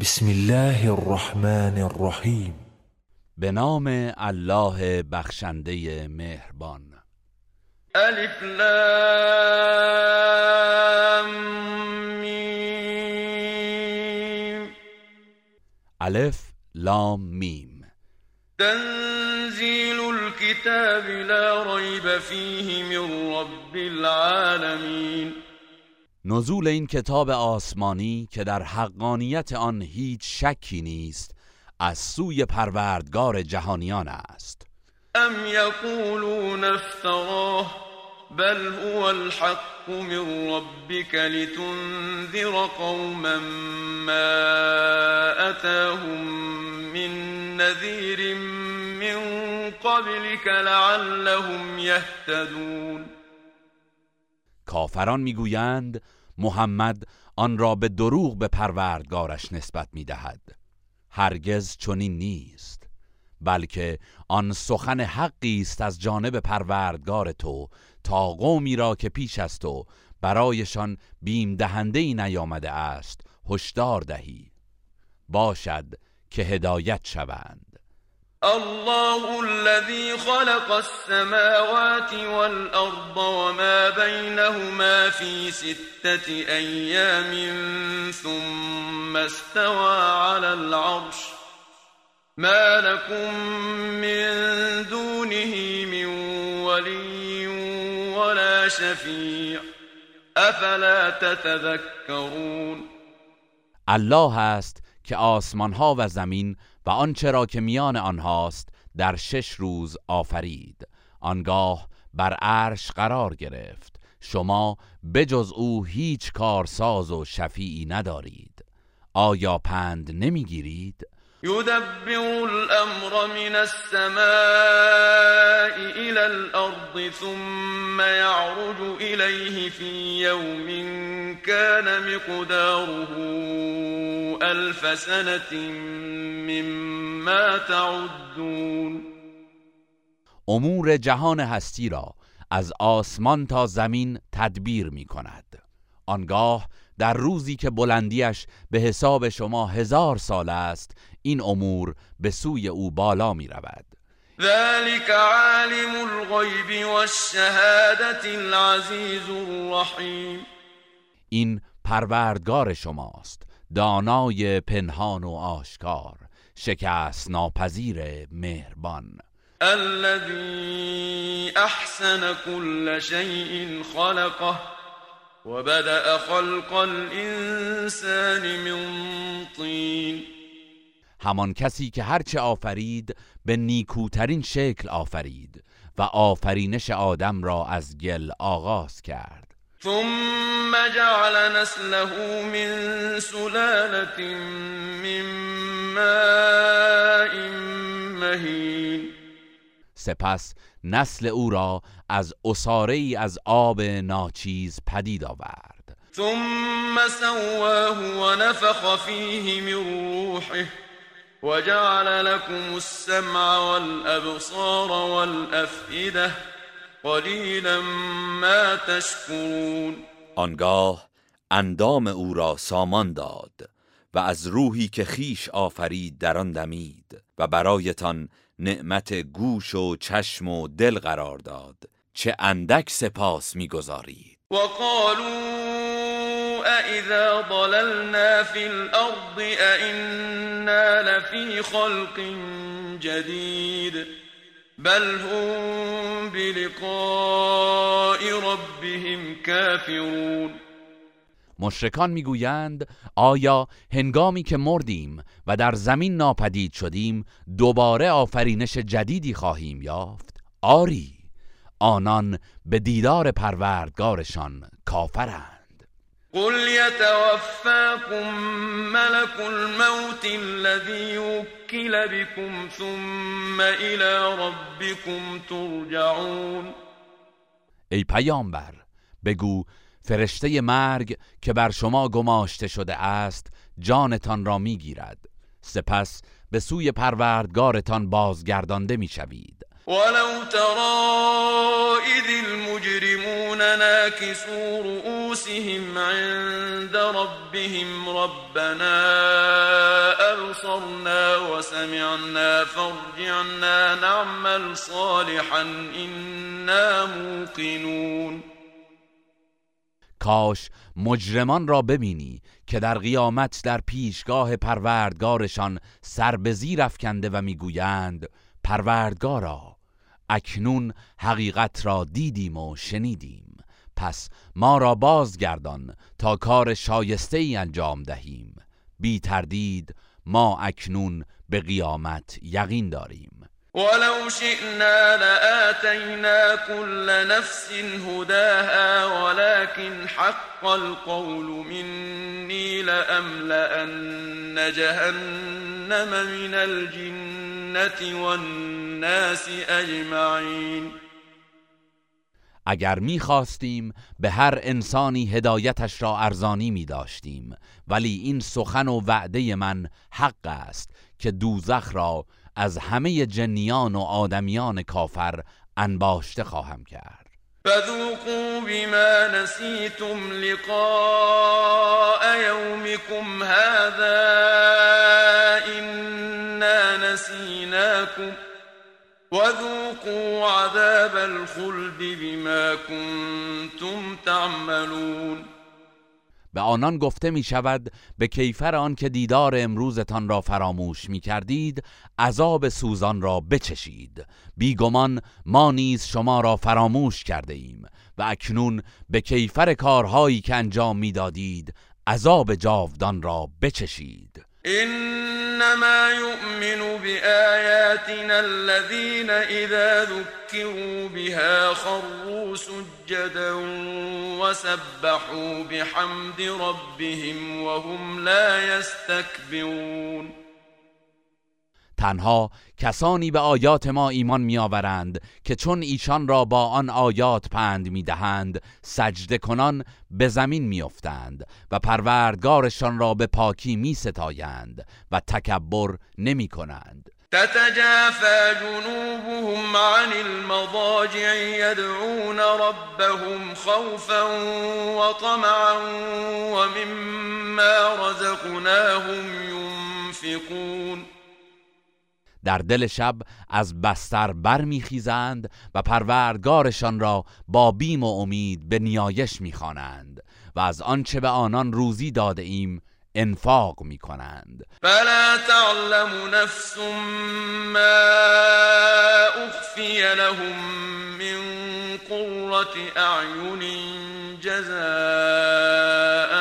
بسم الله الرحمن الرحيم به نام الله بخشنده مهربان. ألف لام ميم. ألف لام ميم. تنزيل الكتاب لا ريب فيه من رب العالمين نزول این کتاب آسمانی که در حقانیت آن هیچ شکی نیست از سوی پروردگار جهانیان است. ام یقولون افتراه بل هو الحق من ربك لتنذر قوما ما اتاهم من نذير من قبلك لعلهم يهتدون کافران می‌گویند محمد آن را به دروغ به پروردگارش نسبت می‌دهد. هرگز چنین نیست بلکه آن سخن حقی است از جانب پروردگار تو تا قومی را که پیش از تو برایشان بیم دهنده ای نیامده است هشدار دهی. باشد که هدایت شوند. الله الذي خلق السماوات والأرض وما بينهما في ستة أيام ثم استوى على العرش. ما لكم من دونه من ولي ولا شفيع. أفلا تتذكرون؟ الله است که آسمان ها و زمین و آنچه را که میان آنهاست در شش روز آفرید. آنگاه بر عرش قرار گرفت. شما بجز او هیچ کارساز و شفیعی ندارید. آیا پند نمی‌گیرید؟ يدبر الأمر من السماء إلى الأرض ثم يعرج إليه في يوم كان مقداره ألف سنة مما تعدون. امور جهان هستی را از آسمان تا زمین تدبیر می کند. آنگاه در روزی که بلندیش به حساب شما هزار سال است این امور به سوی او بالا می رود. ذلك عالم الغیب والشهادت العزیز الرحیم. این پروردگار شماست دانای پنهان و آشکار. شکست ناپذیر مهربان. الذي احسن كل شيء خلقه وبدأ خلق الانسان من طین همان کسی که هرچه آفرید به نیکوترین شکل آفرید و آفرینش آدم را از گل آغاز کرد. ثم جعل نسله من سلالة من ماء مهین. سپس نسل او را از اساره از آب ناچیز پدید آورد. ثم سواه ونفخ فيه من روحه وجعل لكم السمع والأبصار والأفئدة قلیلا ما تشکرون. آنگاه اندام او را سامان داد. و از روحی که خیش آفرید در آن دمید و برایتان نعمت گوش و چشم و دل قرار داد. چه اندک سپاس می‌گذارید. وقالوا أإذا ضللنا في الأرض أئنا لفي خلق جديد. بل هم بلقاء ربهم كافرون. مشرکان می‌گویند آیا هنگامی که مردیم و در زمین ناپدید شدیم دوباره آفرینش جدیدی خواهیم یافت؟ آری آنان به دیدار پروردگارشان کافرند. قل يتوفاكم ملك الموت الذي وكل بكم ثم الى ربكم ترجعون. ای پیامبر بگو فرشته مرگ که بر شما گماشته شده است جانتان را می‌گیرد. سپس به سوی پروردگارتان بازگردانده می‌شوید. ولو ترى إذ المجرمون ناكسوا رؤوسهم عند ربهم ربنا سمعنا فارجعنا نعمل صالحا إنا موقنون. کاش مجرمان را ببینی که در قیامت در پیشگاه پروردگارشان سر به زیر افکنده و می‌گویند پروردگارا اکنون حقیقت را دیدیم و شنیدیم. پس ما را بازگردان تا کار شایسته ای انجام دهیم. بی تردید ما اکنون به قیامت یقین داریم. ولو شئنا لآتينا كل نفس هداها ولكن حق القول مني لأملأن جهنم من الجنة والناس أجمعين. اگر می‌خواستیم به هر انسانی هدایتش را ارزانی می داشتیم ولی این سخن و وعده من حق است که دوزخ را از همه جنیان و آدمیان کافر انباشته خواهم کرد. فذوقوا بما نسيتم لقاء يومكم هذا إنا نسيناكم وذوقوا عذاب الخلد بما كنتم تعملون. به آنان گفته می شود به کیفر آن که دیدار امروزتان را فراموش می کردید عذاب سوزان را بچشید. بیگمان ما نیز شما را فراموش کرده ایم و اکنون به کیفر کارهایی که انجام می‌دادید عذاب جاودان را بچشید. إنما يؤمن بآياتنا الذين إذا ذكروا بها خروا سجدا وسبحوا بحمد ربهم وهم لا يستكبرون. تنها کسانی به آیات ما ایمان میآورند که چون ایشان را با آن آیات پند می‌دهند سجده کنان به زمین میافتند و پروردگارشان را به پاکی میستایند و تکبر نمی کنند تتجافى جنوبهم عن المضاجع يدعون ربهم خوفا وطمعا ومما رزقناهم ينفقون. در دل شب از بستر برمیخیزند و پروردگارشان را با بیم و امید به نیایش می‌خوانند و از آنچه به آنان روزی داده ایم انفاق می کنند فلا تعلم نفس ما اخفی لهم من قرة اعین جزاء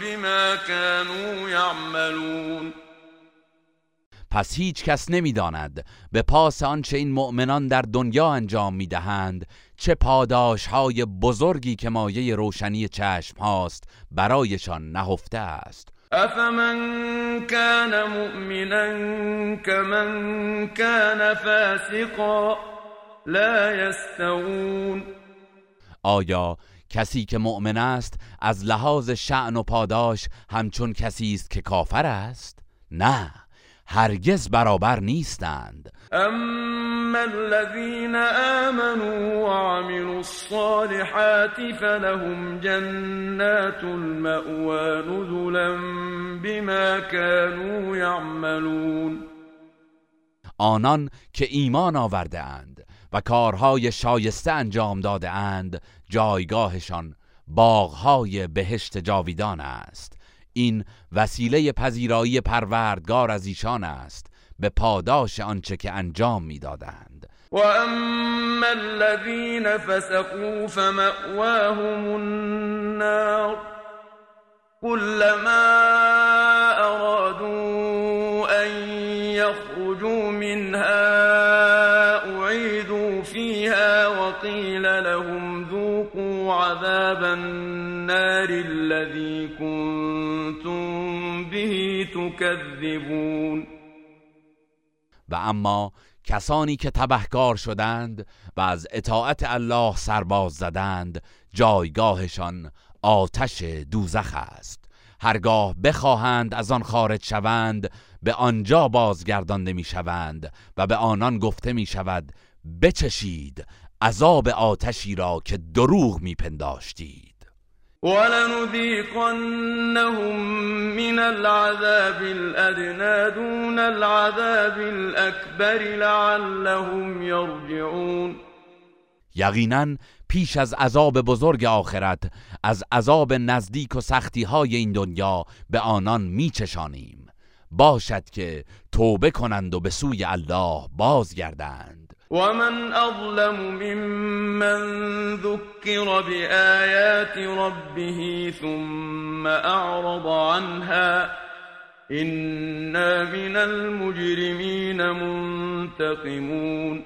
بما كانوا يعملون. پس هیچ کس نمی‌داند به پاس آنچه این مؤمنان در دنیا انجام می‌دهند چه پاداش های بزرگی که مایه روشنی چشم هاست برایشان نهفته است. افمن كان مؤمنا كمن كان فاسقا لا يستوون آیا کسی که مؤمن است از لحاظ شعن و پاداش همچون کسی است که کافر است؟ نه هرگز برابر نیستند. اما الذين آمنوا وعملوا الصالحات فلهم جنات المأوى نزلا بما كانوا يعملون آنان که ایمان آورده اند و کارهای شایسته انجام داده اند جایگاهشان باغهای بهشت جاویدان است. این وسیله پذیرایی پروردگار از ایشان است. به پاداش آنچه که انجام میدادند. و اما الذين فسقوا فمأواهم النار كلما ارادوا ان يخرجوا منها اعيدوا فيها وقيل لهم ذوقوا عذاب النار الذي كنتم به تكذبون و اما کسانی که تبهکار شدند و از اطاعت الله سرباز زدند جایگاهشان آتش دوزخ است. هرگاه بخواهند از آن خارج شوند به آنجا بازگردانده می شوند و به آنان گفته می شود بچشید عذاب آتشی را که دروغ می پنداشتید ولنذيقنهم من العذاب الأدنى دون العذاب الأكبر لعلهم يرجعون. یقینا پیش از عذاب بزرگ آخرت از عذاب نزدیک و سختی های این دنیا به آنان میچشانیم. باشد که توبه کنند و به سوی الله بازگردند. ومن اظلم ممن ذكر بآيات ربه ثم اعرض عنها إنا من المجرمین منتقمون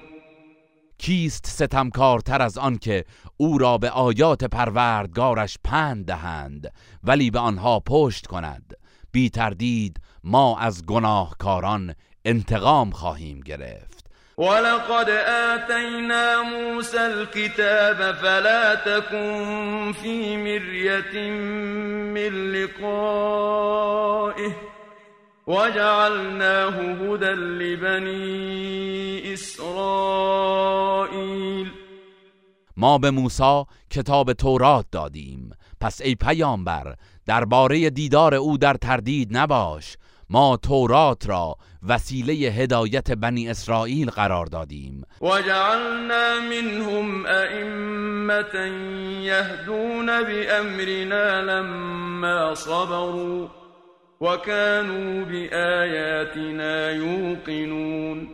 کیست ستمکارتر از آن که او را به آیات پروردگارش پند دهند ولی به آنها پشت کند؟ بی تردید ما از گناهکاران انتقام خواهیم گرفت. ولقد آتینا موسى الكتاب فلا تكن في مرية من لقائه وجعلناه هدى لبني اسرائیل ما به موسی کتاب تورات دادیم. پس ای پیامبر درباره دیدار او در تردید نباش. ما تورات را وسیله هدایت بنی اسرائیل قرار دادیم. و جعلنا منهم ائمه یهدون بامرنا لما صبروا وكانوا بآیاتنا یوقنون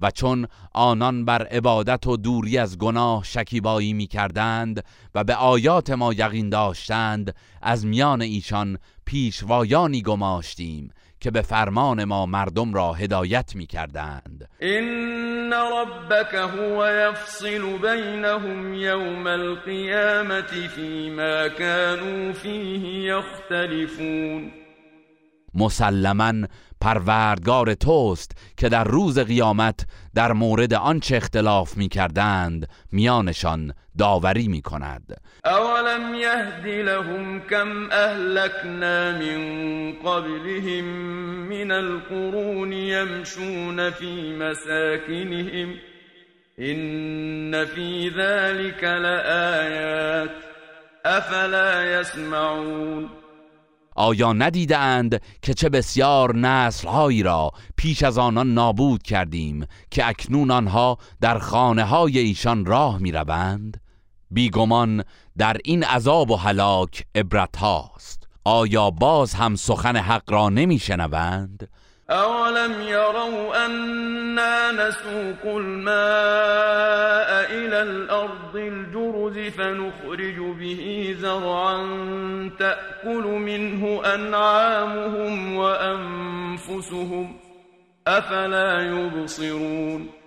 و چون آنان بر عبادت و دوری از گناه شکیبایی می کردند و به آیات ما یقین داشتند از میان ایشان پیشوایانی گماشتیم که به فرمان ما مردم را هدایت می کردند این ربک هو یفصل بینهم یوم القیامت فیما كانوا فیه یختلفون. مسلما پروردگار توست که در روز قیامت در مورد آنچه اختلاف می کردند میانشان داوری می کند. اولم یهد لهم کم اهلکنا من قبلهم من القرون یمشون فی مساکنهم این فی ذلك لآیات افلا یسمعون. آیا ندیدند که چه بسیار نسلهایی را پیش از آنان نابود کردیم که اکنون آنها در خانه های ایشان راه می روند؟ بیگمان در این عذاب و هلاک عبرت هاست آیا باز هم سخن حق را نمی شنوند؟ اولم يروا أنا نسوق الماء إلى الأرض الجرز فنخرج به زرعا تأكل منه أنعامهم وأنفسهم أفلا يبصرون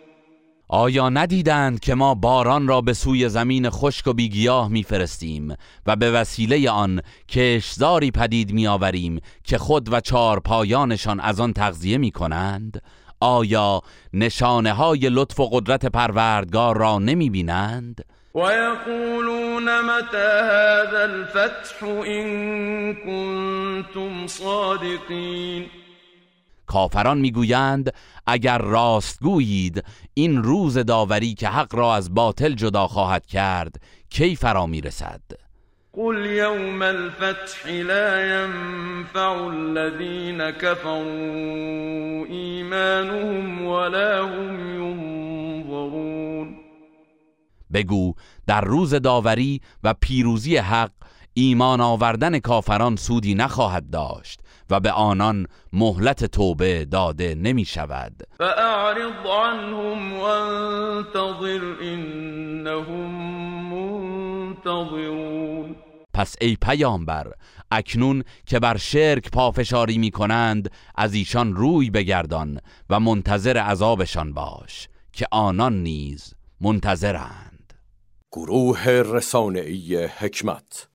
آیا ندیدند که ما باران را به سوی زمین خشک و بیگیاه میفرستیم و به وسیله آن کشزاری پدید میآوریم که خود و چار پایانشان از آن تغذیه می کنند؟ آیا نشانه های لطف و قدرت پروردگار را نمی بینند؟ و یقولون متى هذا الفتح این کنتم صادقین کافران می‌گویند اگر راست گویید این روز داوری که حق را از باطل جدا خواهد کرد کی فرا می‌رسد؟ قل يوم الفتح لا ينفع الذين كفروا ایمانهم ولا هم ينظرون بگو در روز داوری و پیروزی حق ایمان آوردن کافران سودی نخواهد داشت و به آنان مهلت توبه داده نمی شود فاعرض عنهم وانتظر انهم منتظرون. پس ای پیامبر اکنون که بر شرک پافشاری می کنند از ایشان روی بگردان و منتظر عذابشان باش که آنان نیز منتظرند. گروه رسانه‌ای حکمت